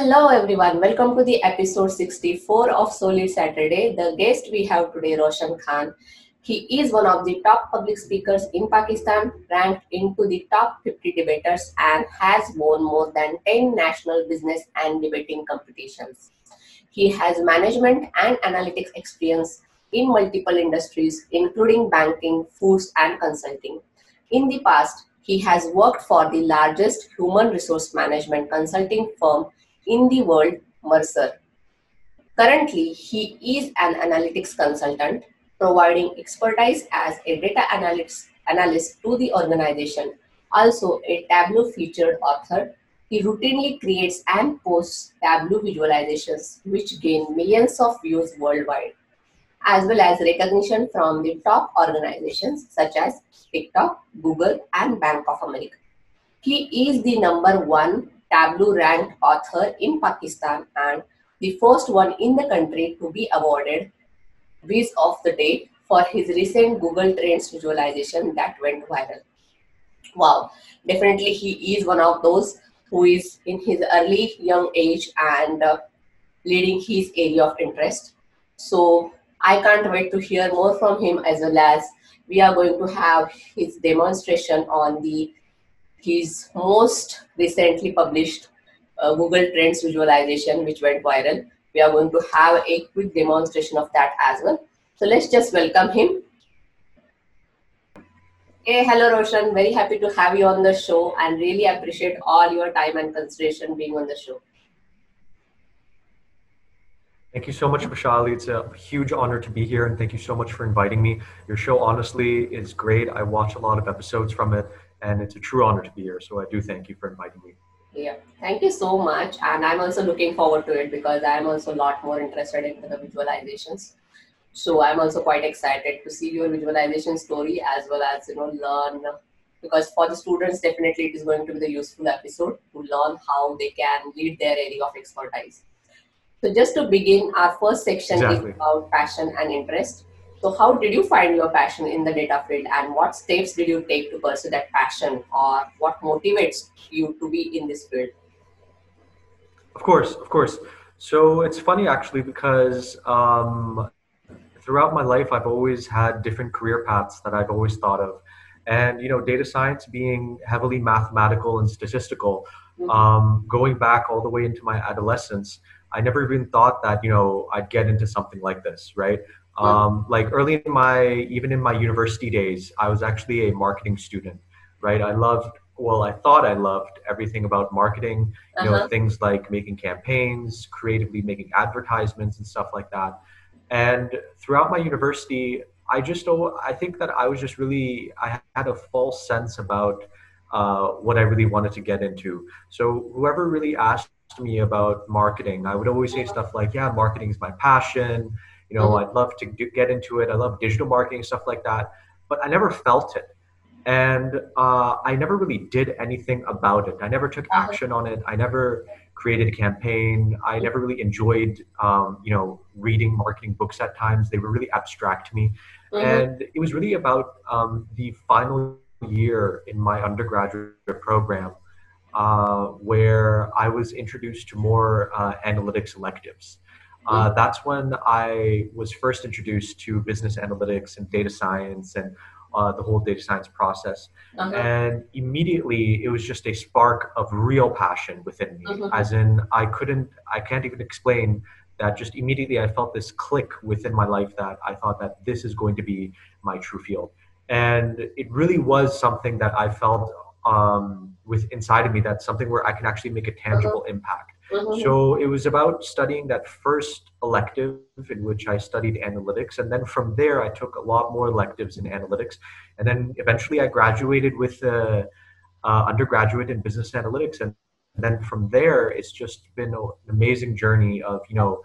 Hello everyone, welcome to the episode 64 of Solid Saturday. The guest we have today, Roshan Khan. He is one of the top public speakers in Pakistan, ranked into the top 50 debaters, and has won more than 10 national business and debating competitions. He has management and analytics experience in multiple industries, including banking, foods, and consulting. In the past, he has worked for the largest human resource management consulting firm in the world, Mercer. Currently, he is an analytics consultant providing expertise as a data analyst, analyst to the organization. Also, a Tableau featured author, he routinely creates and posts Tableau visualizations which gain millions of views worldwide, as well as recognition from the top organizations such as TikTok, Google, and Bank of America. He is the number one Tableau ranked author in Pakistan and the first one in the country to be awarded Viz of the Day for his recent Google Trends visualization that went viral. Wow, definitely he is one of those who is in his early young age and uh, leading his area of interest. So I can't wait to hear more from him as well as we are going to have his demonstration on the his most recently published uh, Google Trends visualization which went viral we are going to have a quick demonstration of that as well. So let's just welcome him. Hey, hello Roshan. Very happy to have you on the show and really appreciate all your time and consideration being on the show. Thank you so much, Vishali. It's a huge honor to be here, and thank you so much for inviting me. Your show, honestly, is great. I watch a lot of episodes from it, and it's a true honor to be here. So I do thank you for inviting me. Yeah, thank you so much. And I'm also looking forward to it because I'm also a lot more interested in the visualizations. So I'm also quite excited to see your visualization story as well as you know learn because for the students definitely it is going to be the useful episode to learn how they can lead their area of expertise. So just to begin, our first section exactly. is about passion and interest. So, how did you find your passion in the data field, and what steps did you take to pursue that passion, or what motivates you to be in this field? Of course, of course. So it's funny actually because um, throughout my life, I've always had different career paths that I've always thought of, and you know, data science being heavily mathematical and statistical, mm-hmm. um, going back all the way into my adolescence. I never even thought that you know I'd get into something like this, right? Um, like early in my, even in my university days, I was actually a marketing student, right? I loved, well, I thought I loved everything about marketing, you uh-huh. know, things like making campaigns, creatively making advertisements and stuff like that. And throughout my university, I just, I think that I was just really, I had a false sense about uh, what I really wanted to get into. So whoever really asked me about marketing, I would always say stuff like, yeah, marketing is my passion you know mm-hmm. i'd love to get into it. I love digital marketing stuff like that but i never felt it. And uh, i never really did anything about it. I never took uh-huh. action on it. I never created a campaign. I never really enjoyed um, you know reading marketing books at times. They were really abstract to me. Mm-hmm. and it was really about um, the final year in my undergraduate program uh, where i was introduced to more uh, analytics electives uh, that's when I was first introduced to business analytics and data science and uh, the whole data science process. Uh-huh. And immediately it was just a spark of real passion within me, uh-huh. as in I couldn't, I can't even explain that just immediately I felt this click within my life that I thought that this is going to be my true field. And it really was something that I felt um, with inside of me that's something where I can actually make a tangible uh-huh. impact. Mm-hmm. So it was about studying that first elective in which I studied analytics. And then from there, I took a lot more electives in analytics. And then eventually I graduated with a, uh, undergraduate in business analytics. And then from there, it's just been an amazing journey of, you know,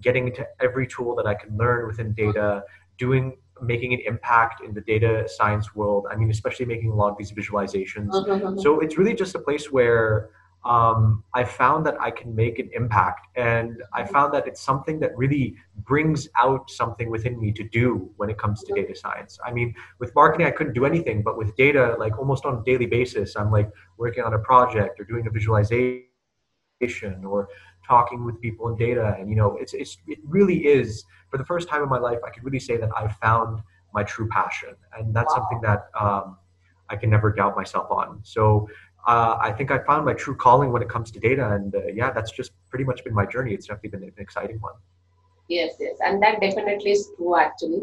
getting into every tool that I can learn within data, doing making an impact in the data science world. I mean, especially making a lot of these visualizations. Mm-hmm. So it's really just a place where um, I found that I can make an impact. And I found that it's something that really brings out something within me to do when it comes to data science. I mean, with marketing, I couldn't do anything, but with data, like almost on a daily basis, I'm like working on a project or doing a visualization or talking with people in data and you know it's, it's it really is for the first time in my life i could really say that i found my true passion and that's Wow. something that um, i can never doubt myself on so uh, i think i found my true calling when it comes to data and uh, yeah that's just pretty much been my journey it's definitely been an exciting one Yes, yes, and that definitely is true. Actually,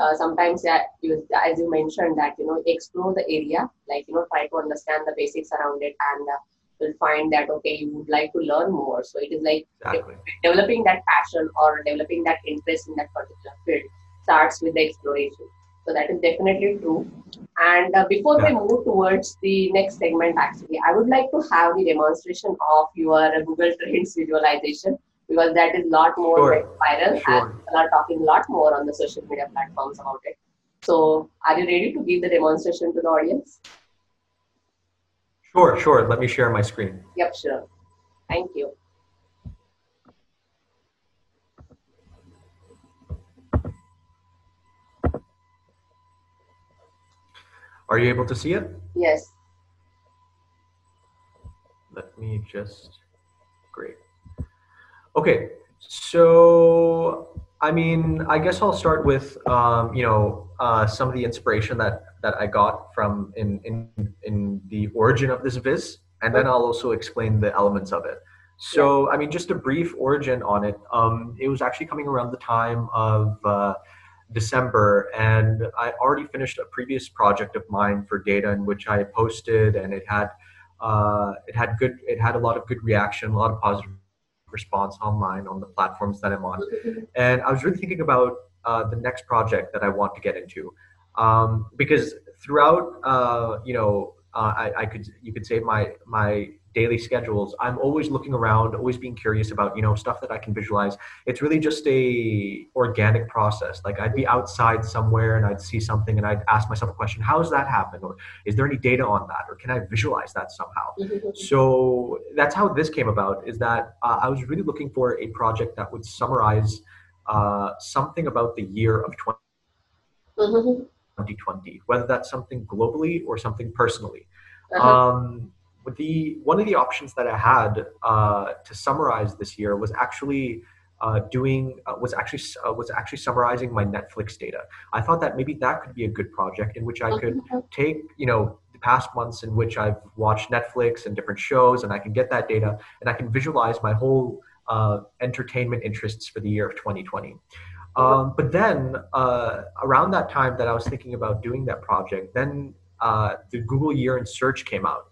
uh, sometimes you, as you mentioned that you know explore the area, like you know try to understand the basics around it, and uh, you'll find that okay, you would like to learn more. So it is like exactly developing that passion or developing that interest in that particular field starts with the exploration. So that is definitely true. And uh, before we move towards the next segment, actually, I would like to have the demonstration of your Google Trends visualization because that is a lot more Sure. viral Sure. and people are talking a lot more on the social media platforms about it. So, are you ready to give the demonstration to the audience? sure sure let me share my screen Yep, sure. Thank you. Are you able to see it Yes. Let me just, great. Okay, so I mean, I guess I'll start with um, you know uh, some of the inspiration that that I got from in in in the origin of this viz, and then I'll also explain the elements of it. So I mean, just a brief origin on it. Um, it was actually coming around the time of. Uh, December, and I already finished a previous project of mine for data in which I posted, and it had uh, it had good it had a lot of good reaction a lot of positive response online on the platforms that i'm on. And i was really thinking about uh, the next project that i want to get into um, because throughout uh, you know uh, I, I could you could say my my daily schedules. I'm always looking around always being curious about you know stuff that i can visualize. It's really just a organic process. Like i'd be outside somewhere and i'd see something and i'd ask myself a question how does that happen or is there any data on that? or can i visualize that somehow? So that's how this came about is that uh, i was really looking for a project that would summarize uh, something about the year of 2020 whether that's something globally or something personally. Uh-huh. um, the one of the options that I had uh, to summarize this year was actually uh, doing uh, was actually uh, was actually summarizing my Netflix data. I thought that maybe that could be a good project in which I could take you know the past months in which I've watched Netflix and different shows, and I can get that data and I can visualize my whole uh, entertainment interests for the year of 2020. Um, but then uh, around that time that I was thinking about doing that project, then uh, the Google Year in Search came out.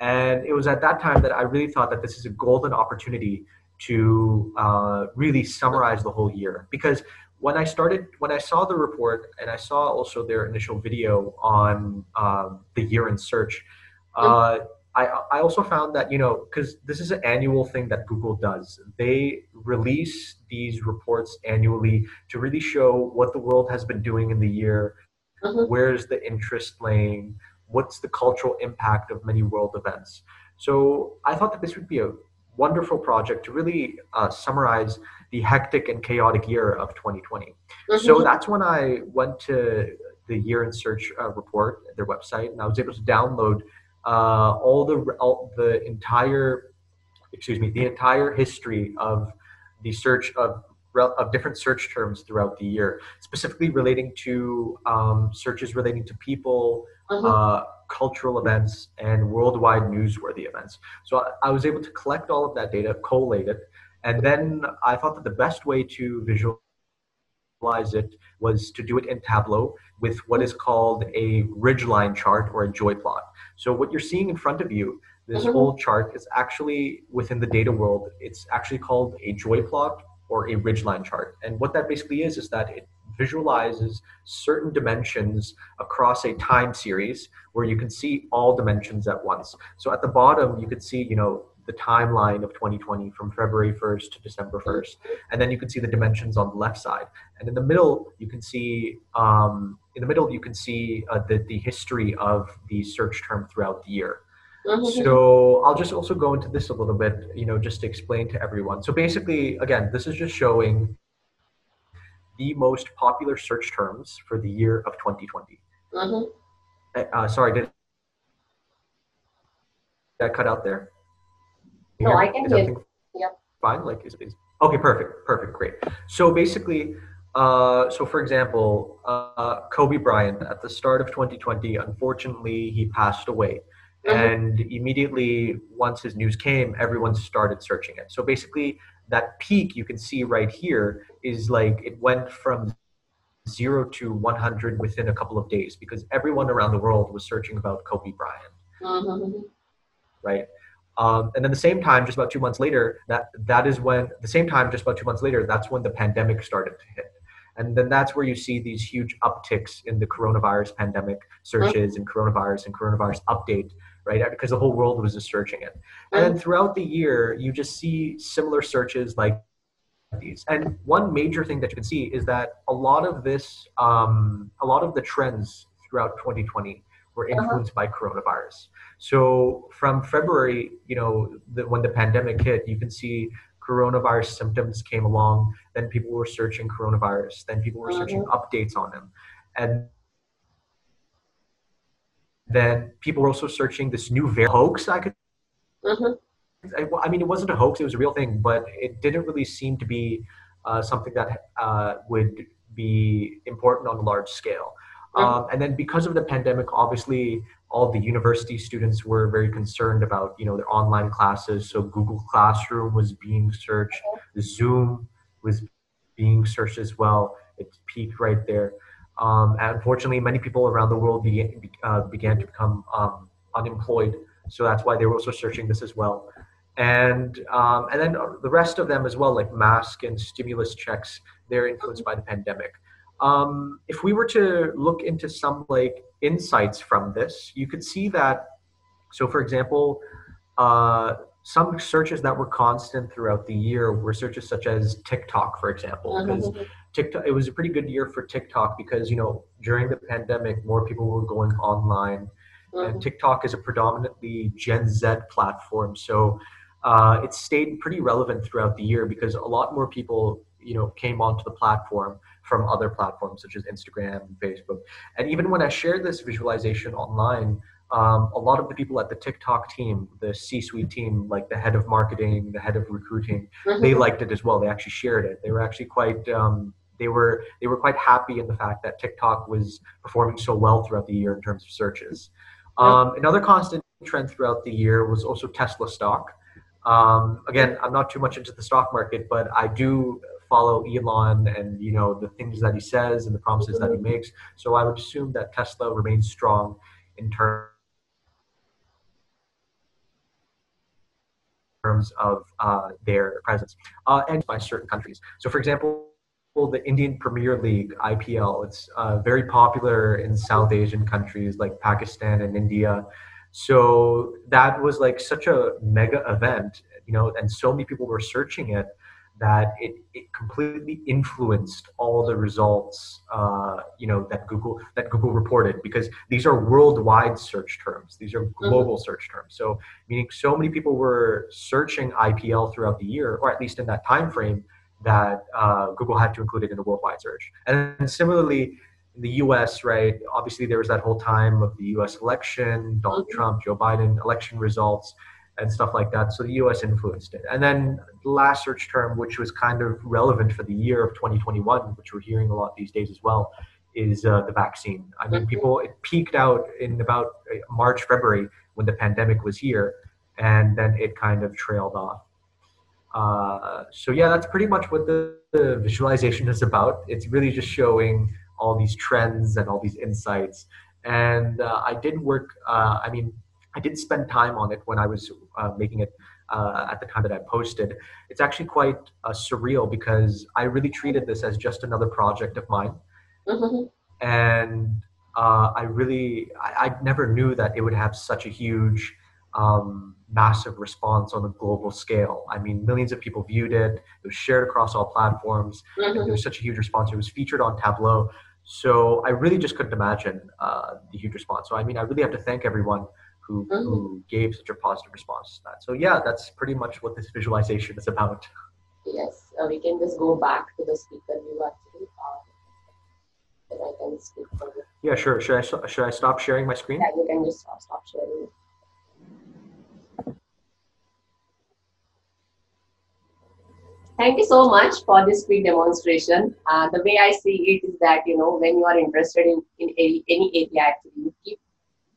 And it was at that time that I really thought that this is a golden opportunity to uh, really summarize the whole year. Because when I started, when I saw the report and I saw also their initial video on um, the year in search, uh, I, I also found that, you know, because this is an annual thing that Google does. They release these reports annually to really show what the world has been doing in the year, Mhm. where's the interest laying, what's the cultural impact of many world events. So I thought that this would be a wonderful project to really uh, summarize the hectic and chaotic year of 2020. So Mhm. that's when I went to the Year in Search uh, report, their website, and I was able to download uh, all the all the entire, excuse me, the entire history of the search of of different search terms throughout the year, specifically relating to um, searches relating to people, Mhm. uh, cultural events, and worldwide newsworthy events. So I, I was able to collect all of that data, collate it, and then I thought that the best way to visualize it was to do it in Tableau with what is called a ridgeline chart or a joy plot. So what you're seeing in front of you, this Mhm. whole chart is actually within the data world. It's actually called a joy plot or a ridgeline chart. And what that basically is is that it visualizes certain dimensions across a time series where you can see all dimensions at once. So at the bottom, you can see, you know, the timeline of 2020 from February 1st to December 1st. And then you can see the dimensions on the left side. And in the middle, you can see, um, in the middle, you can see uh, the, the history of the search term throughout the year. Mhm. So I'll just also go into this a little bit, you know, just to explain to everyone. So basically, again, this is just showing the most popular search terms for the year of 2020. Mhm. Uh, uh, sorry, did that cut out there? No, I can hear Yep. Fine. Like is, is okay. Perfect. Perfect. Great. So basically, uh, so for example, uh, Kobe Bryant at the start of 2020, unfortunately, he passed away. Mhm. And immediately, once his news came, everyone started searching it. So basically, that peak you can see right here is like it went from zero to 100 within a couple of days because everyone around the world was searching about Kobe Bryant Mhm. right? Um, and then the same time, just about two months later, that that is when the same time, just about two months later, that's when the pandemic started to hit. And then that's where you see these huge upticks in the coronavirus pandemic searches and coronavirus and coronavirus update, right? Because the whole world was just searching it. And then throughout the year, you just see similar searches like these. And one major thing that you can see is that a lot of this, um, a lot of the trends throughout 2020 were Uh-huh. influenced by coronavirus. So from February, you know, the, when the pandemic hit, you can see coronavirus symptoms came along. Then people were searching coronavirus. Then people were searching updates on them, and then people were also searching this new variant hoax. I could Mhm. I, I mean, it wasn't a hoax; it was a real thing, but it didn't really seem to be uh, something that uh, would be important on a large scale. Um, and then, because of the pandemic, obviously, all the university students were very concerned about, you know, their online classes. So Google Classroom was being searched, Zoom was being searched as well. It peaked right there. Um, unfortunately, many people around the world began, uh, began to become um, unemployed, so that's why they were also searching this as well and um, and then the rest of them as well, like mask and stimulus checks, they're influenced by the pandemic. Um, if we were to look into some like insights from this, you could see that. So, for example, uh, some searches that were constant throughout the year were searches such as TikTok, for example, because Mhm. TikTok it was a pretty good year for TikTok because you know during the pandemic more people were going online and Mhm. TikTok is a predominantly Gen Z platform, so uh, it stayed pretty relevant throughout the year because a lot more people, you know, came onto the platform from other platforms such as Instagram and Facebook. And even when I shared this visualization online, um, a lot of the people at the TikTok team, the C-suite team, like the head of marketing, the head of recruiting, they Mhm. liked it as well. They actually shared it. They were actually quite. Um, they were they were quite happy in the fact that TikTok was performing so well throughout the year in terms of searches. Um, another constant trend throughout the year was also Tesla stock. Um, again, I'm not too much into the stock market, but I do follow Elon and you know the things that he says and the promises that he makes. So I would assume that Tesla remains strong in terms terms of uh, their presence uh, and by certain countries. So, for example, the Indian Premier League (IPL) it's uh, very popular in South Asian countries like Pakistan and India. So that was like such a mega event, you know, and so many people were searching it that it, it completely influenced all the results, uh, you know, that Google that Google reported because these are worldwide search terms. These are global search terms. So meaning so many people were searching IPL throughout the year, or at least in that time frame, that uh, Google had to include it in the worldwide search. And similarly, in the U.S., right? Obviously, there was that whole time of the U.S. election, Donald Mhm. Trump, Joe Biden election results, and stuff like that. So the U.S. influenced it. And then the last search term, which was kind of relevant for the year of 2021, which we're hearing a lot these days as well, is uh, the vaccine. I mean, Mhm. people it peaked out in about uh, March, February when the pandemic was here, and then it kind of trailed off. Uh, so yeah, that's pretty much what the, the visualization is about. It's really just showing all these trends and all these insights. And uh, I did work. Uh, I mean, I did spend time on it when I was uh, making it uh, at the time that I posted. It's actually quite uh, surreal because I really treated this as just another project of mine Mhm. and uh, I really I, I never knew that it would have such a huge um, massive response on a global scale. I mean, millions of people viewed it. It was shared across all platforms. and There was such a huge response. It was featured on Tableau. So I really just couldn't imagine uh, the huge response. So I mean, I really have to thank everyone who, who gave such a positive response to that. So yeah, that's pretty much what this visualization is about. Yes, uh, we can just go back to the speaker view actually. Uh, I can speak for you. Yeah, sure. Should I should I stop sharing my screen? Yeah, you can just stop, stop sharing. Thank you so much for this quick demonstration. Uh, the way I see it is that you know when you are interested in in any, any area, actually, you keep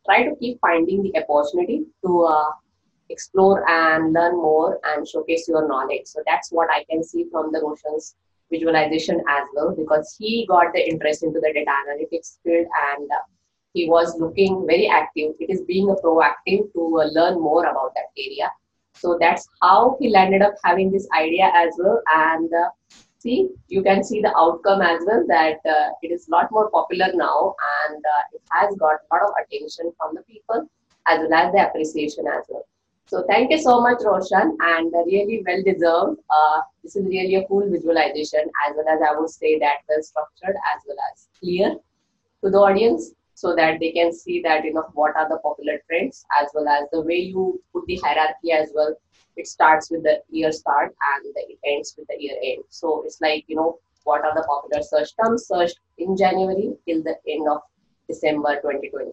try to keep finding the opportunity to uh, explore and learn more and showcase your knowledge. So that's what I can see from the Roshan's visualization as well, because he got the interest into the data analytics field and uh, he was looking very active. It is being a proactive to uh, learn more about that area. So that's how he landed up having this idea as well. And uh, see, you can see the outcome as well that uh, it is a lot more popular now and uh, it has got a lot of attention from the people as well as the appreciation as well. So thank you so much, Roshan, and really well deserved. Uh, this is really a cool visualization, as well as I would say that well structured as well as clear to the audience so that they can see that you know what are the popular trends as well as the way you put the hierarchy as well. It starts with the year start and it ends with the year end. So it's like you know what are the popular search terms searched in january till the end of december 2020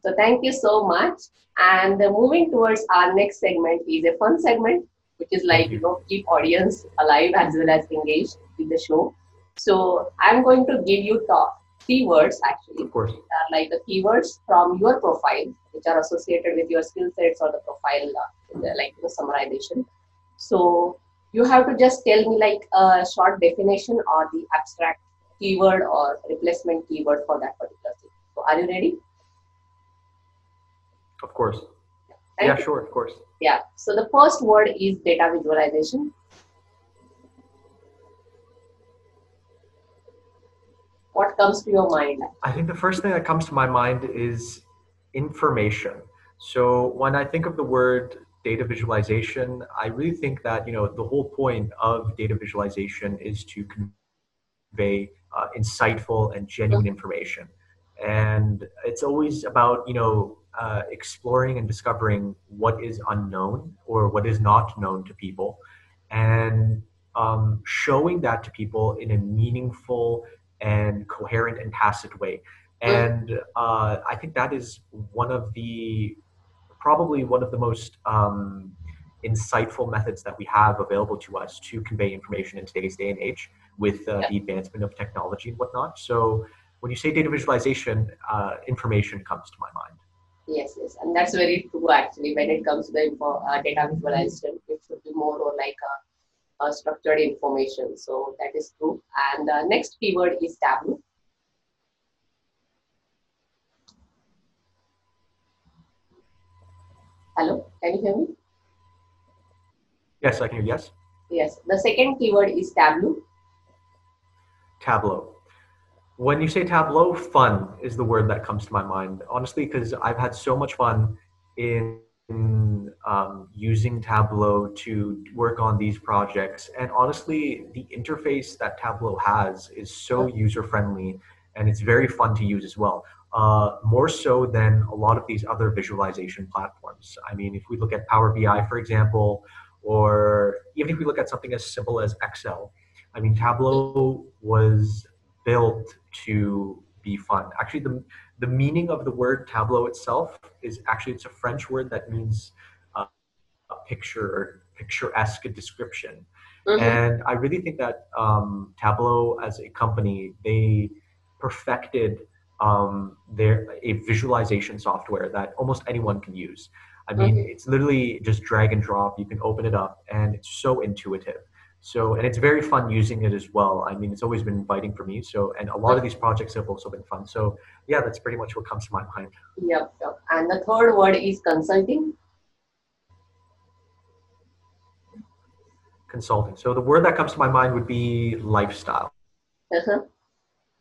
so thank you so much. And moving towards our next segment is a fun segment which is like you know keep audience alive as well as engaged with the show. So i'm going to give you talk keywords actually. Of course. Are like the keywords from your profile, which are associated with your skill sets or the profile, uh, the, like the summarization. So you have to just tell me like a short definition or the abstract keyword or replacement keyword for that particular thing. So are you ready? Of course. Thank yeah, you. sure, of course. Yeah. So the first word is data visualization. What comes to your mind? I think the first thing that comes to my mind is information. So when I think of the word data visualization, I really think that you know the whole point of data visualization is to convey uh, insightful and genuine information, and it's always about you know uh, exploring and discovering what is unknown or what is not known to people, and um, showing that to people in a meaningful and coherent and tacit way. Mm. And uh, I think that is one of the probably one of the most um, insightful methods that we have available to us to convey information in today's day and age with uh, yeah. the advancement of technology and whatnot. So when you say data visualization, uh, information comes to my mind. Yes, yes, and that's very true actually. When it comes to the info, uh, data visualization, it should be more or like a uh, structured information. So that is true. And the next keyword is Tableau. Hello, can you hear me? Yes, I can hear yes. Yes, the second keyword is Tableau. Tableau. When you say Tableau, fun is the word that comes to my mind. Honestly, because I've had so much fun in um, using Tableau to work on these projects. And honestly, the interface that Tableau has is so user friendly and it's very fun to use as well. Uh, more so than a lot of these other visualization platforms. I mean, if we look at Power BI, for example, or even if we look at something as simple as Excel, I mean, Tableau was built to be fun. Actually, the the meaning of the word tableau itself is actually it's a French word that means uh, a picture or picturesque description. Mm-hmm. And I really think that um, Tableau as a company, they perfected um, their a visualization software that almost anyone can use. I mean, mm-hmm. it's literally just drag and drop. You can open it up, and it's so intuitive. So, and it's very fun using it as well. I mean, it's always been inviting for me. So, and a lot of these projects have also been fun. So, yeah, that's pretty much what comes to my mind. Yep. yep. And the third word is consulting. Consulting. So, the word that comes to my mind would be lifestyle. Uh-huh.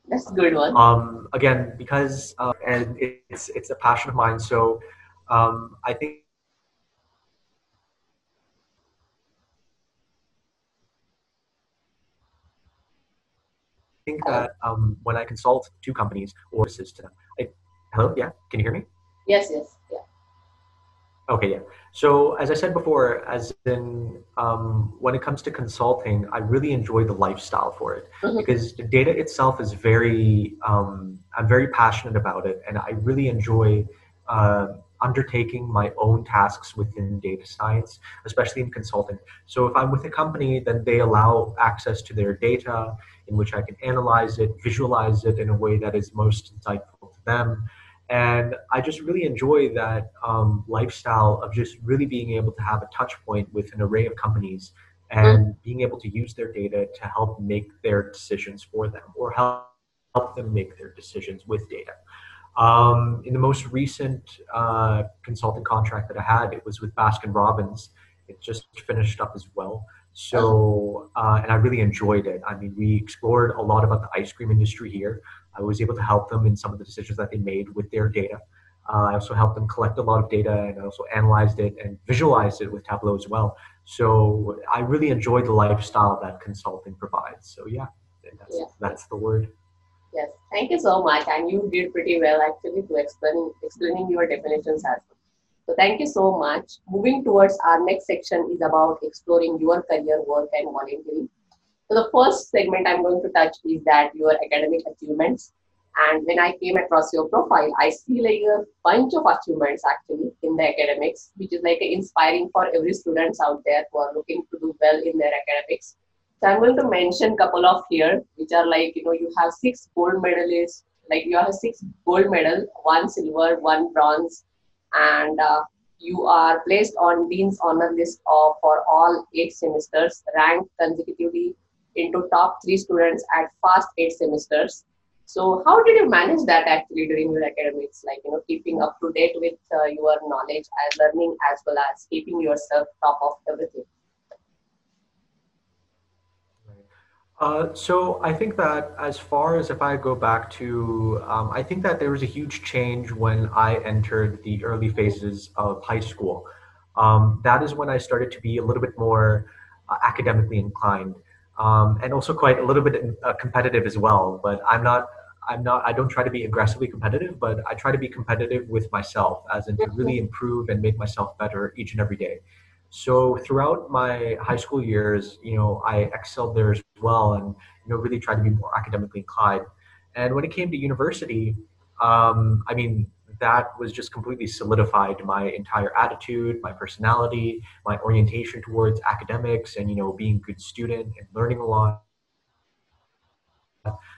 That's a good one. Um, again, because uh, and it's it's a passion of mine. So, um, I think think that um, when I consult two companies or assist to them, I, hello, yeah, can you hear me? Yes, yes, yeah. Okay, yeah. So as I said before, as in um, when it comes to consulting, I really enjoy the lifestyle for it mm-hmm. because the data itself is very. Um, I'm very passionate about it, and I really enjoy uh, undertaking my own tasks within data science, especially in consulting. So if I'm with a company, then they allow access to their data in which I can analyze it, visualize it in a way that is most insightful to them. And I just really enjoy that um, lifestyle of just really being able to have a touch point with an array of companies and mm-hmm. being able to use their data to help make their decisions for them or help, help them make their decisions with data. Um, in the most recent uh, consulting contract that I had, it was with Baskin Robbins. It just finished up as well. So, uh, and I really enjoyed it. I mean, we explored a lot about the ice cream industry here. I was able to help them in some of the decisions that they made with their data. Uh, I also helped them collect a lot of data and I also analyzed it and visualized it with Tableau as well. So I really enjoyed the lifestyle that consulting provides. So yeah, that's, yeah. that's the word. Yes, thank you so much. And you did pretty well actually to explaining explaining your definitions as well. So thank you so much. Moving towards our next section is about exploring your career, work, and volunteering. So the first segment I'm going to touch is that your academic achievements. And when I came across your profile, I see like a bunch of achievements actually in the academics, which is like inspiring for every students out there who are looking to do well in their academics. So I'm going to mention couple of here, which are like, you know, you have six gold medalists, like you have six gold medal, one silver, one bronze, and uh, you are placed on Dean's honor list of, for all eight semesters, ranked consecutively into top three students at fast eight semesters. So how did you manage that actually during your academics, like, you know, keeping up to date with uh, your knowledge and learning as well as keeping yourself top of everything? Uh, so I think that as far as if I go back to, um, I think that there was a huge change when I entered the early phases of high school. Um, that is when I started to be a little bit more uh, academically inclined, um, and also quite a little bit uh, competitive as well. But I'm not, I'm not, I don't try to be aggressively competitive, but I try to be competitive with myself, as in to really improve and make myself better each and every day. So throughout my high school years, you know, I excelled there as well, and you know, really tried to be more academically inclined. And when it came to university, um, I mean, that was just completely solidified my entire attitude, my personality, my orientation towards academics, and you know, being a good student and learning a lot.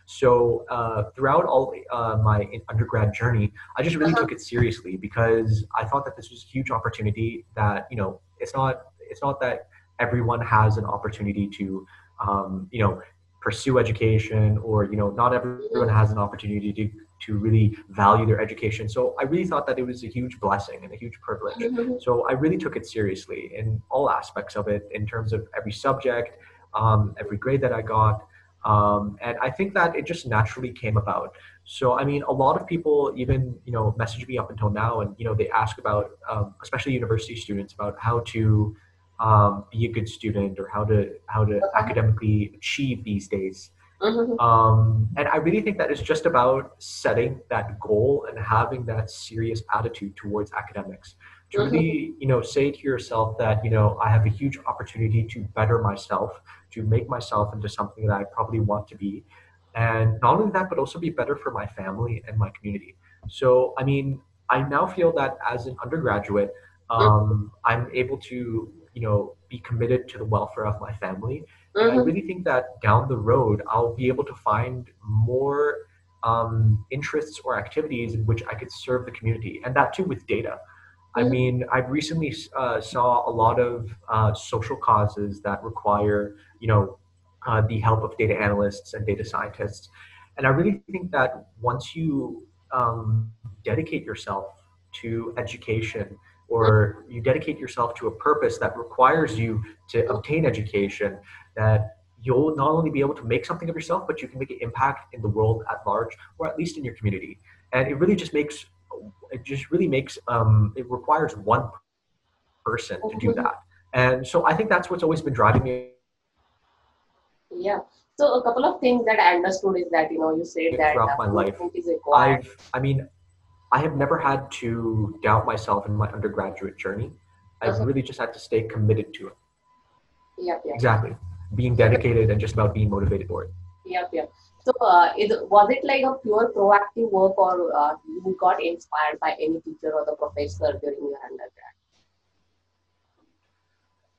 So uh, throughout all uh, my undergrad journey, I just really uh-huh. took it seriously because I thought that this was a huge opportunity that you know it's not it's not that everyone has an opportunity to um, you know pursue education or you know not everyone has an opportunity to to really value their education. So i really thought that it was a huge blessing and a huge privilege. Mm-hmm. so i really took it seriously in all aspects of it in terms of every subject um, every grade that i got um, and i think that it just naturally came about so i mean a lot of people even you know message me up until now and you know they ask about um, especially university students about how to um, be a good student or how to how to uh-huh. academically achieve these days mm-hmm. um, and i really think that is just about setting that goal and having that serious attitude towards academics to mm-hmm. really you know say to yourself that you know i have a huge opportunity to better myself to make myself into something that i probably want to be and not only that but also be better for my family and my community so i mean i now feel that as an undergraduate mm-hmm. um, i'm able to you know be committed to the welfare of my family mm-hmm. and i mm-hmm. really think that down the road i'll be able to find more um, interests or activities in which i could serve the community and that too with data I mm-hmm. mean, I've recently uh, saw a lot of uh, social causes that require, you know, uh, the help of data analysts and data scientists. And I really think that once you um, dedicate yourself to education or you dedicate yourself to a purpose that requires you to obtain education, that you'll not only be able to make something of yourself, but you can make an impact in the world at large, or at least in your community. And it really just makes, it just really makes, um, it requires one person to do that. And so I think that's what's always been driving me. Yeah. So a couple of things that I understood is that you know you said that throughout my life, I've, I mean, I have never had to doubt myself in my undergraduate journey. I've uh-huh. really just had to stay committed to it. Yeah, yeah. Exactly. Being dedicated and just about being motivated for it. yeah yeah So, uh, is, was it like a pure proactive work, or uh, you got inspired by any teacher or the professor during your undergrad?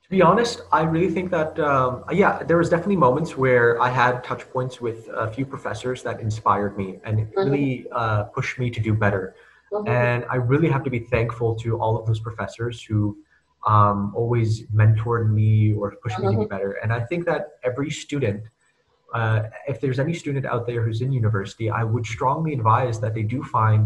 To be honest, I really think that um, yeah, there was definitely moments where I had touch points with a few professors that inspired me and it Mm-hmm. really uh, pushed me to do better. Mm-hmm. And I really have to be thankful to all of those professors who um, always mentored me or pushed me to be Mhm. better. And I think that every student, uh, if there's any student out there who's in university, I would strongly advise that they do find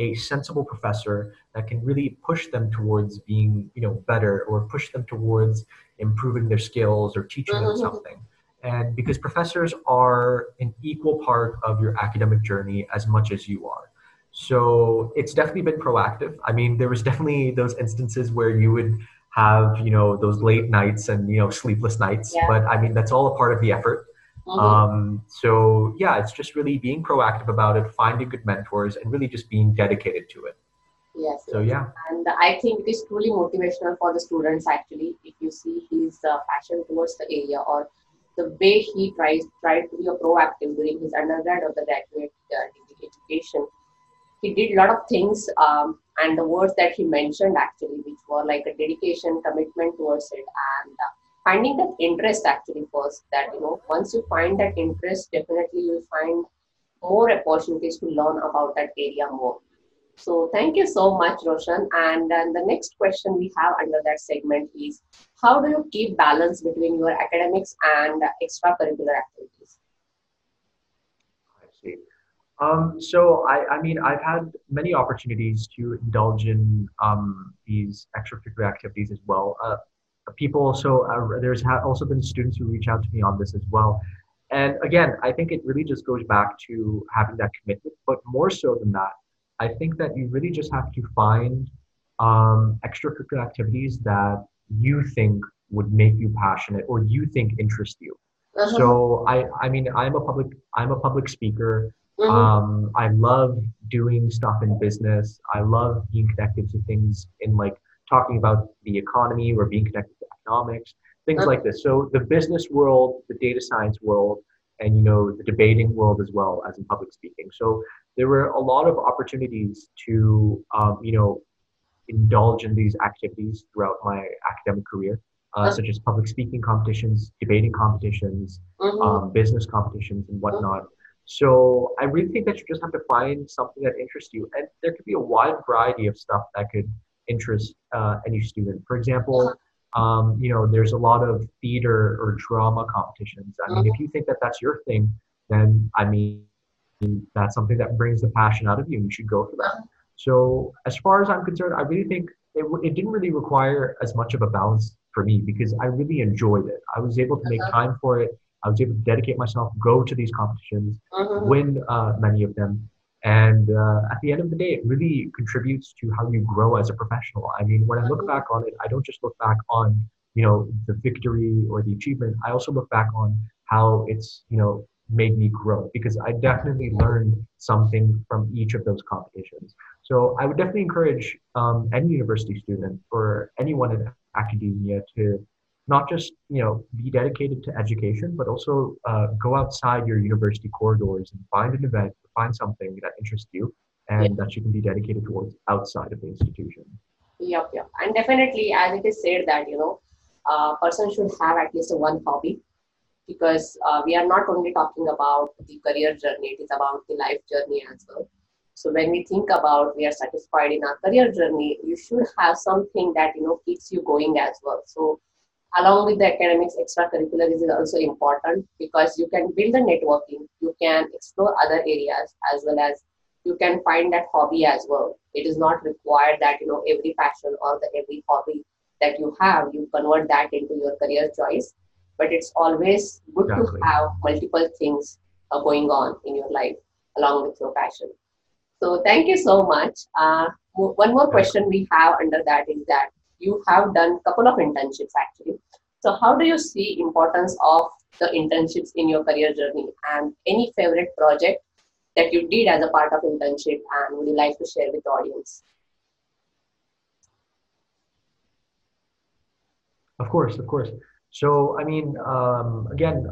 a sensible professor that can really push them towards being, you know, better or push them towards improving their skills or teaching them Mhm. something. And because professors are an equal part of your academic journey as much as you are. So it's definitely been proactive. I mean, there was definitely those instances where you would have, you know, those late nights and, you know, sleepless nights. Yeah. But I mean, that's all a part of the effort. Mhm. Um, so yeah, it's just really being proactive about it, finding good mentors, and really just being dedicated to it. yes. So yeah, and I think it is truly motivational for the students actually if you see his uh, passion towards the area or the way he tries tried to be a proactive during his undergrad or the graduate uh, education he did a lot of things um, and the words that he mentioned actually which were like a dedication commitment towards it and uh, finding that interest actually first that you know once you find that interest definitely you'll find more opportunities to learn about that area more so thank you so much, Roshan. And then the next question we have under that segment is how do you keep balance between your academics and extracurricular activities? I see. Um, so I, I mean, I've had many opportunities to indulge in um, these extracurricular activities as well. Uh, people, so uh, there's ha- also been students who reach out to me on this as well. And again, I think it really just goes back to having that commitment. But more so than that, I think that you really just have to find um, extracurricular activities that you think would make you passionate or you think interest you. Uh-huh. So I, I mean, I'm a public, I'm a public speaker. Mhm. Um, I love doing stuff in business. I love being connected to things in like talking about the economy or being connected to economics, things like this. So the business world, the data science world, and you know the debating world as well as in public speaking. So there were a lot of opportunities to um, you know indulge in these activities throughout my academic career, uh, such as public speaking competitions, debating competitions, Mhm. um, business competitions and whatnot. So I really think that you just have to find something that interests you, and there could be a wide variety of stuff that could interest uh, any student. For example, um, you know, there's a lot of theater or drama competitions. I mean, if you think that that's your thing, then I mean, that's something that brings the passion out of you, and you should go for that. So as far as I'm concerned, I really think it, it didn't really require as much of a balance for me because I really enjoyed it. I was able to make Uh-huh. time for it. I was able to dedicate myself, go to these competitions, Mhm. win uh, many of them. And uh, at the end of the day, it really contributes to how you grow as a professional. I mean, when I look Mhm. back on it, I don't just look back on, you know, the victory or the achievement. I also look back on how it's, you know, made me grow because I definitely learned something from each of those competitions. So I would definitely encourage um, any university student or anyone in academia to not just you know be dedicated to education, but also uh, go outside your university corridors and find an event, find something that interests you, and that you can be dedicated towards outside of the institution. Yep, yep. And definitely, as it is said that, you know, a person should have at least one hobby because uh, we are not only talking about the career journey, it is about the life journey as well. So when we think about we are satisfied in our career journey, you should have something that, you know, keeps you going as well. So along with the academics, extracurricular is also important because you can build the networking, you can explore other areas as well as you can find that hobby as well. It is not required that you know every passion or the every hobby that you have, you convert that into your career choice. But it's always good Exactly. to have multiple things uh, going on in your life along with your passion. So thank you so much. Uh, one more question we have under that is that you have done a couple of internships actually. So how do you see importance of the internships in your career journey and any favorite project that you did as a part of internship and would you like to share with the audience? Of course, of course. So, I mean, um, again,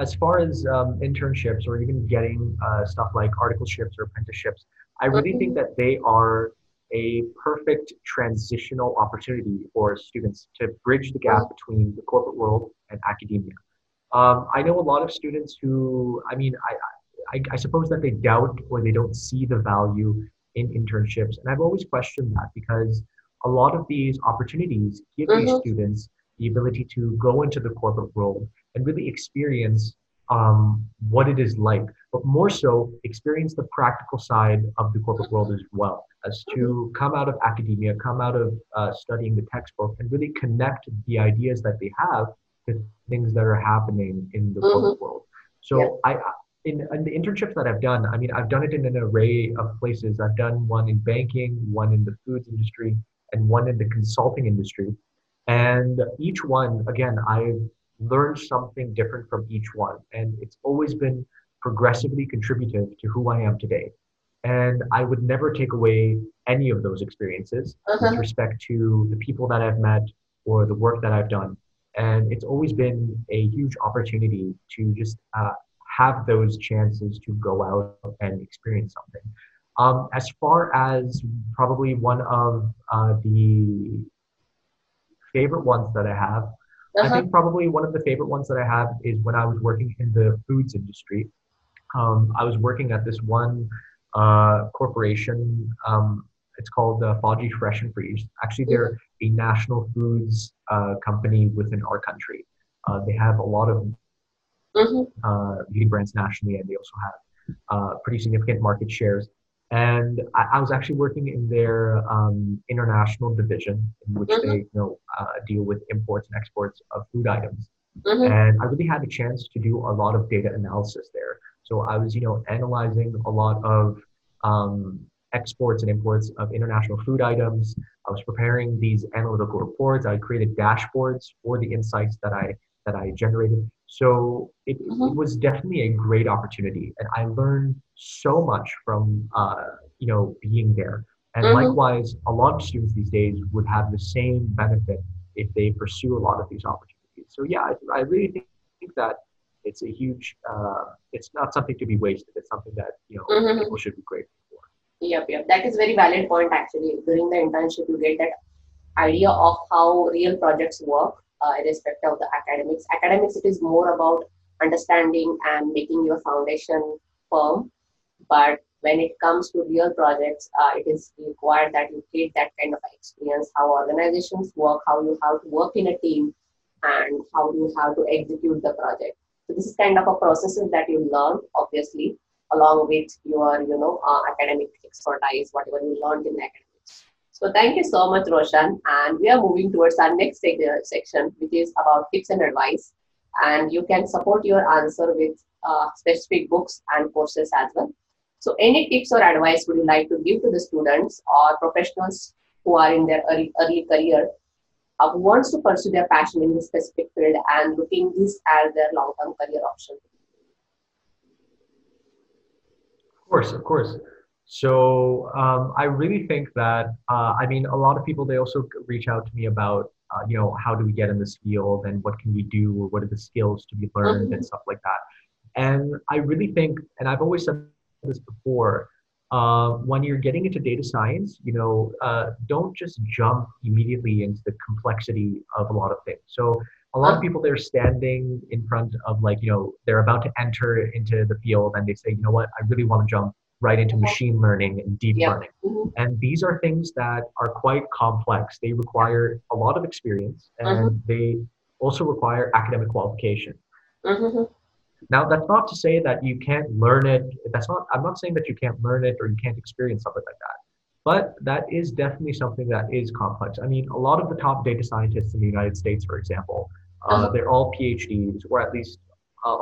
as far as um, internships or even getting uh, stuff like articleships or apprenticeships, I really think Mhm. that they are a perfect transitional opportunity for students to bridge the gap between the corporate world and academia. Um, I know a lot of students who, I mean, I, I, I suppose that they doubt or they don't see the value in internships. And I've always questioned that because a lot of these opportunities give these Mhm. students the ability to go into the corporate world and really experience um, what it is like, but more so experience the practical side of the corporate world as well, as to come out of academia, come out of uh, studying the textbook, and really connect the ideas that they have to things that are happening in the corporate world. So Yeah. I, I- in, in the internships that I've done, I mean, I've done it in an array of places. I've done one in banking, one in the foods industry, and one in the consulting industry. And each one, again, I've learned something different from each one. And it's always been progressively contributive to who I am today. And I would never take away any of those experiences Uh-huh. with respect to the people that I've met or the work that I've done. And it's always been a huge opportunity to just uh, have those chances to go out and experience something. Um, as far as probably one of uh, the favorite ones that I have, I Uh-huh. think probably one of the favorite ones that I have is when I was working in the foods industry. Um, I was working at this one uh, corporation. Um, it's called uh, Fauji Fresh and Freeze. Actually, they're a national foods uh, company within our country. Uh, they have a lot of Mhm. uh, leading brands nationally, and they also have uh, pretty significant market shares. And I, I was actually working in their um, international division, in which Mhm. they you know uh, deal with imports and exports of food items. Mhm. And I really had a chance to do a lot of data analysis there. So I was, you know, analyzing a lot of um, exports and imports of international food items. I was preparing these analytical reports. I created dashboards for the insights that I that I generated. So it, Mhm. it was definitely a great opportunity, and I learned so much from uh, you know being there. And Mhm. likewise, a lot of students these days would have the same benefit if they pursue a lot of these opportunities. So yeah, I, I really think, that it's a huge. Uh, it's not something to be wasted. It's something that you know Mhm. people should be grateful for. Yep, yep. That is very valid point actually. During the internship, you get that idea of how real projects work, uh, irrespective of the academics. Academics, it is more about understanding and making your foundation firm. But when it comes to real projects, uh, it is required that you get that kind of experience, how organizations work, how you have to work in a team, and how you have to execute the project. So this is kind of a processes that you learn, obviously, along with your, you know, uh, academic expertise, whatever you learned in academics. So thank you so much, Roshan. And we are moving towards our next uh, section, which is about tips and advice. And you can support your answer with uh, specific books and courses as well. So any tips or advice would you like to give to the students or professionals who are in their early, early career uh, who wants to pursue their passion in this specific field and looking this as their long-term career option? Of course, of course. So um, I really think that uh, I mean a lot of people they also reach out to me about uh, you know how do we get in this field and what can we do or what are the skills to be learned and stuff like that. And I really think, and I've always said this before, uh, when you're getting into data science, you know, uh, don't just jump immediately into the complexity of a lot of things. So a lot of people they're standing in front of like you know they're about to enter into the field and they say you know what i really want to jump right into machine learning and deep Yeah. learning Mhm. and these are things that are quite complex they require a lot of experience and they also require academic qualification Mhm. now that's not to say that you can't learn it that's not i'm not saying that you can't learn it or you can't experience something like that but that is definitely something that is complex i mean a lot of the top data scientists in the united states for example uh, Uh-huh. they're all phds or at least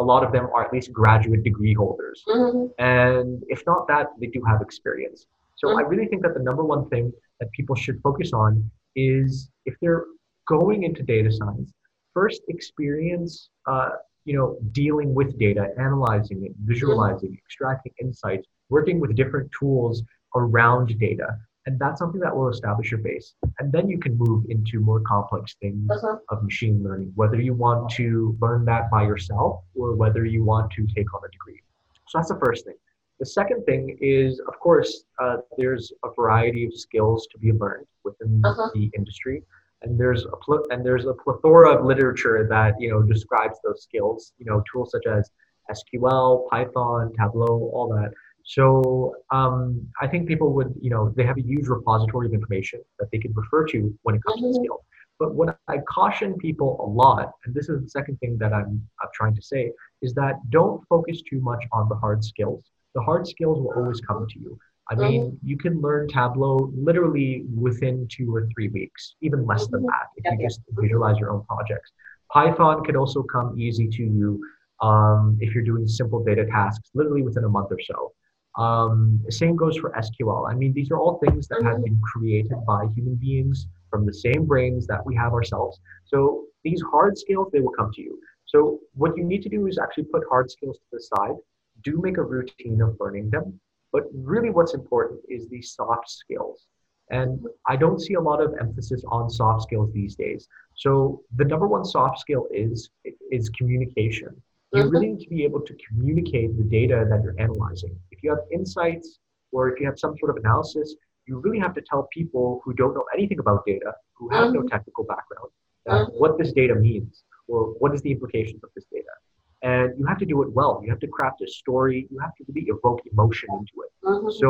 a lot of them are at least graduate degree holders Mhm. and if not that they do have experience so Mhm. i really think that the number one thing that people should focus on is if they're going into data science first experience uh, you know dealing with data analyzing it visualizing extracting insights working with different tools around data and that's something that will establish your base. And then you can move into more complex things Uh-huh. of machine learning, whether you want to learn that by yourself or whether you want to take on a degree. So that's the first thing. The second thing is, of course, uh, there's a variety of skills to be learned within Uh-huh. the industry, and there's a pl- and there's a plethora of literature that you know describes those skills. You know, tools such as SQL, Python, Tableau, all that. So um, I think people would, you know, they have a huge repository of information that they can refer to when it comes to Mhm. skills. But what I caution people a lot, and this is the second thing that I'm, I'm trying to say, is that don't focus too much on the hard skills. The hard skills will always come to you. I mean, you can learn Tableau literally within two or three weeks, even less than Mhm. that, if you just visualize your own projects. Python can also come easy to you um, if you're doing simple data tasks, literally within a month or so. Um, same goes for SQL. I mean, these are all things that have been created by human beings from the same brains that we have ourselves. So these hard skills, they will come to you. So what you need to do is actually put hard skills to the side. Do make a routine of learning them. But really, what's important is the soft skills. And I don't see a lot of emphasis on soft skills these days. So the number one soft skill is is communication. You Mhm. really need to be able to communicate the data that you're analyzing. You have insights or if you have some sort of analysis, you really have to tell people who don't know anything about data, who have no Mhm. technical background, uh, Mhm. what this data means or what is the implications of this data. And you have to do it well. You have to craft a story. You have to really evoke emotion into it. Mhm. So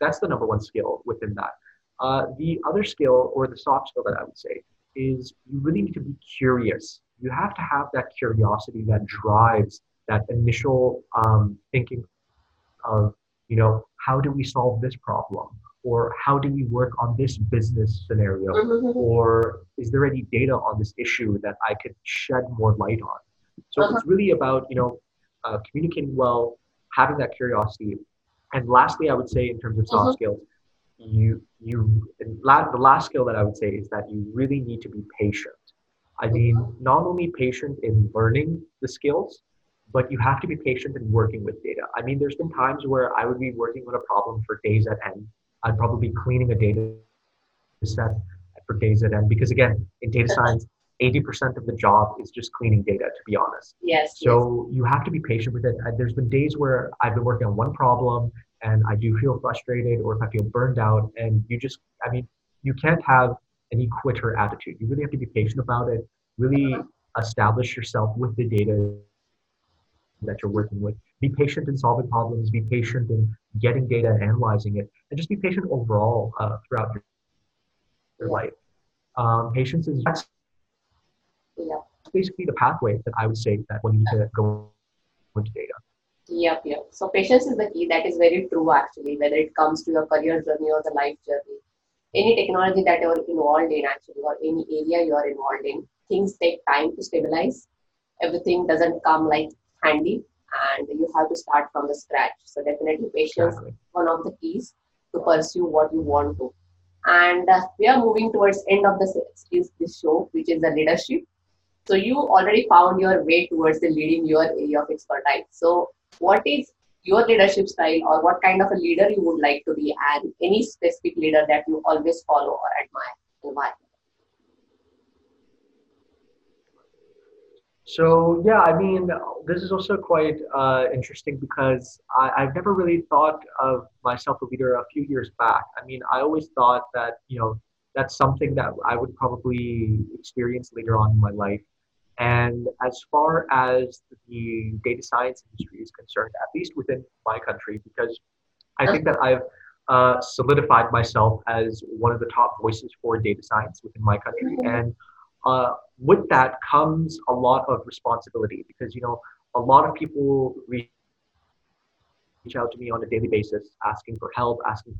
that's the number one skill within that. Uh, the other skill, or the soft skill that I would say, is you really need to be curious. You have to have that curiosity that drives that initial um, thinking of, you know, how do we solve this problem? Or how do we work on this business scenario? Mhm. Or is there any data on this issue that I could shed more light on? So Uh-huh. it's really about, you know, uh, communicating well, having that curiosity. And lastly, I would say in terms of soft Uh-huh. skills, you you and la- the last skill that I would say is that you really need to be patient. I mean, not only patient in learning the skills, but you have to be patient in working with data. I mean, there's been times where I would be working on a problem for days at end. I'd probably be cleaning a data set for days at end because again, in data science, 80% of the job is just cleaning data, to be honest. Yes. yes. So you have to be patient with it. There's been days where I've been working on one problem and I do feel frustrated or if I feel burned out and you just, I mean, you can't have any quitter attitude. You really have to be patient about it. Really uh-huh. establish yourself with the data that you're working with. Be patient in solving problems. Be patient in getting data and analyzing it, and just be patient overall uh, throughout your, your life. Um, patience is Yeah. basically the pathway that I would say that when you need to go into data. Yep, yep. So patience is the key. That is very true actually, whether it comes to your career journey or the life journey. Any technology that you're involved in actually or any area you're involved in, things take time to stabilize. Everything doesn't come like handy and you have to start from the scratch. So definitely patience Exactly. one of the keys to pursue what you want to. And uh, we are moving towards end of the is this show, which is the leadership. So you already found your way towards the leading your area of expertise. So what is your leadership style, or what kind of a leader you would like to be, and any specific leader that you always follow or admire, and why? So yeah, I mean, this is also quite uh, interesting because I, I've never really thought of myself a leader a few years back. I mean, I always thought that you know that's something that I would probably experience later on in my life. And as far as the data science industry is concerned, at least within my country, because I think that I've uh, solidified myself as one of the top voices for data science within my country, Mhm. and uh, with that comes a lot of responsibility because you know a lot of people reach out to me on a daily basis asking for help asking for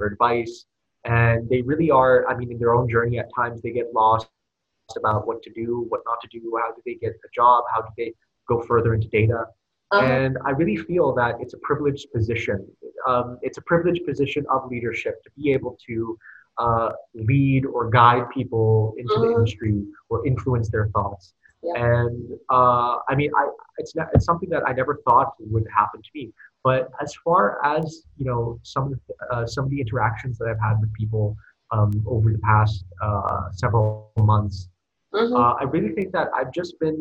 advice and they really are i mean in their own journey at times they get lost about what to do what not to do how do they get a job how do they go further into data Uh-huh. and I really feel that it's a privileged position. Um, it's a privileged position of leadership to be able to uh, lead or guide people into the Mhm. industry or influence their thoughts. Yeah. And uh, I mean, I, it's not, it's something that I never thought would happen to me. But as far as you know, some of the, uh, some of the interactions that I've had with people, um, over the past uh, several months, Mhm. uh, I really think that I've just been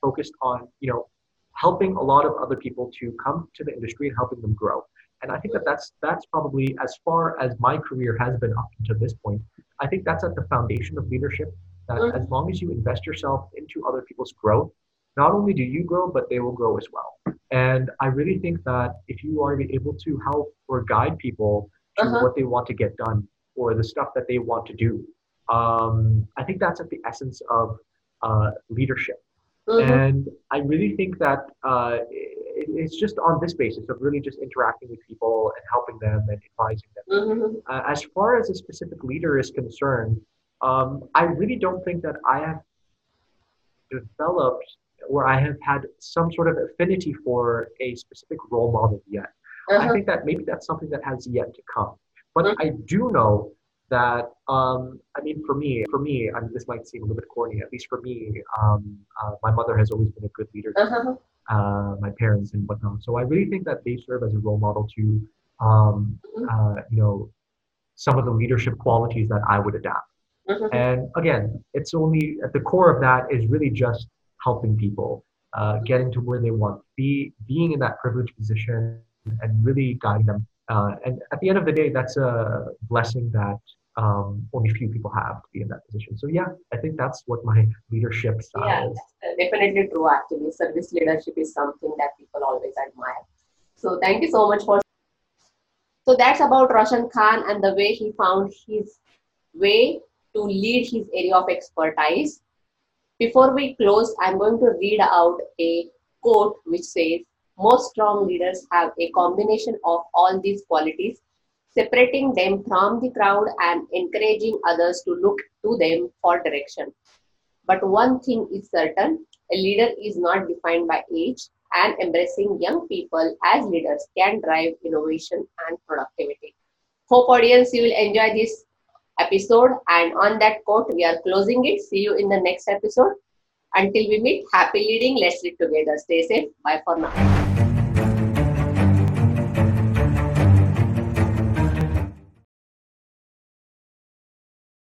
focused on, you know, helping a lot of other people to come to the industry and helping them grow. And I think that that's that's probably as far as my career has been up to this point. I think that's at the foundation of leadership. That Mhm. as long as you invest yourself into other people's growth, not only do you grow, but they will grow as well. And I really think that if you are able to help or guide people to Uh-huh. what they want to get done or the stuff that they want to do, um, I think that's at the essence of uh, leadership. Mhm. And I really think that uh, it, it's just on this basis of really just interacting with people and helping them and advising them. Mhm. Uh, as far as a specific leader is concerned, um, I really don't think that I have developed or I have had some sort of affinity for a specific role model yet. I Uh-huh. think that maybe that's something that has yet to come. But Mhm. I do know that, um, I mean, for me, for me, I mean, this might seem a little bit corny. At least for me, um, uh, my mother has always been a good leader. Uh-huh. Uh, my parents and whatnot. So I really think that they serve as a role model to, um, Mhm. uh, you know, some of the leadership qualities that I would adapt. Mhm. And again, it's only at the core of that is really just helping people, uh, getting to where they want to be, being in that privileged position, and really guiding them. Uh, and at the end of the day, that's a blessing that um, only few people have to be in that position. So yeah, I think that's what my leadership style Yeah, is. definitely true. Actually, service leadership is something that people always admire. So thank you so much for. So that's about Roshan Khan and the way he found his way to lead his area of expertise. Before we close, I'm going to read out a quote which says, "Most strong leaders have a combination of all these qualities." Separating them from the crowd and encouraging others to look to them for direction. But one thing is certain a leader is not defined by age, and embracing young people as leaders can drive innovation and productivity. Hope, audience, you will enjoy this episode. And on that quote, we are closing it. See you in the next episode. Until we meet, happy leading. Let's lead together. Stay safe. Bye for now.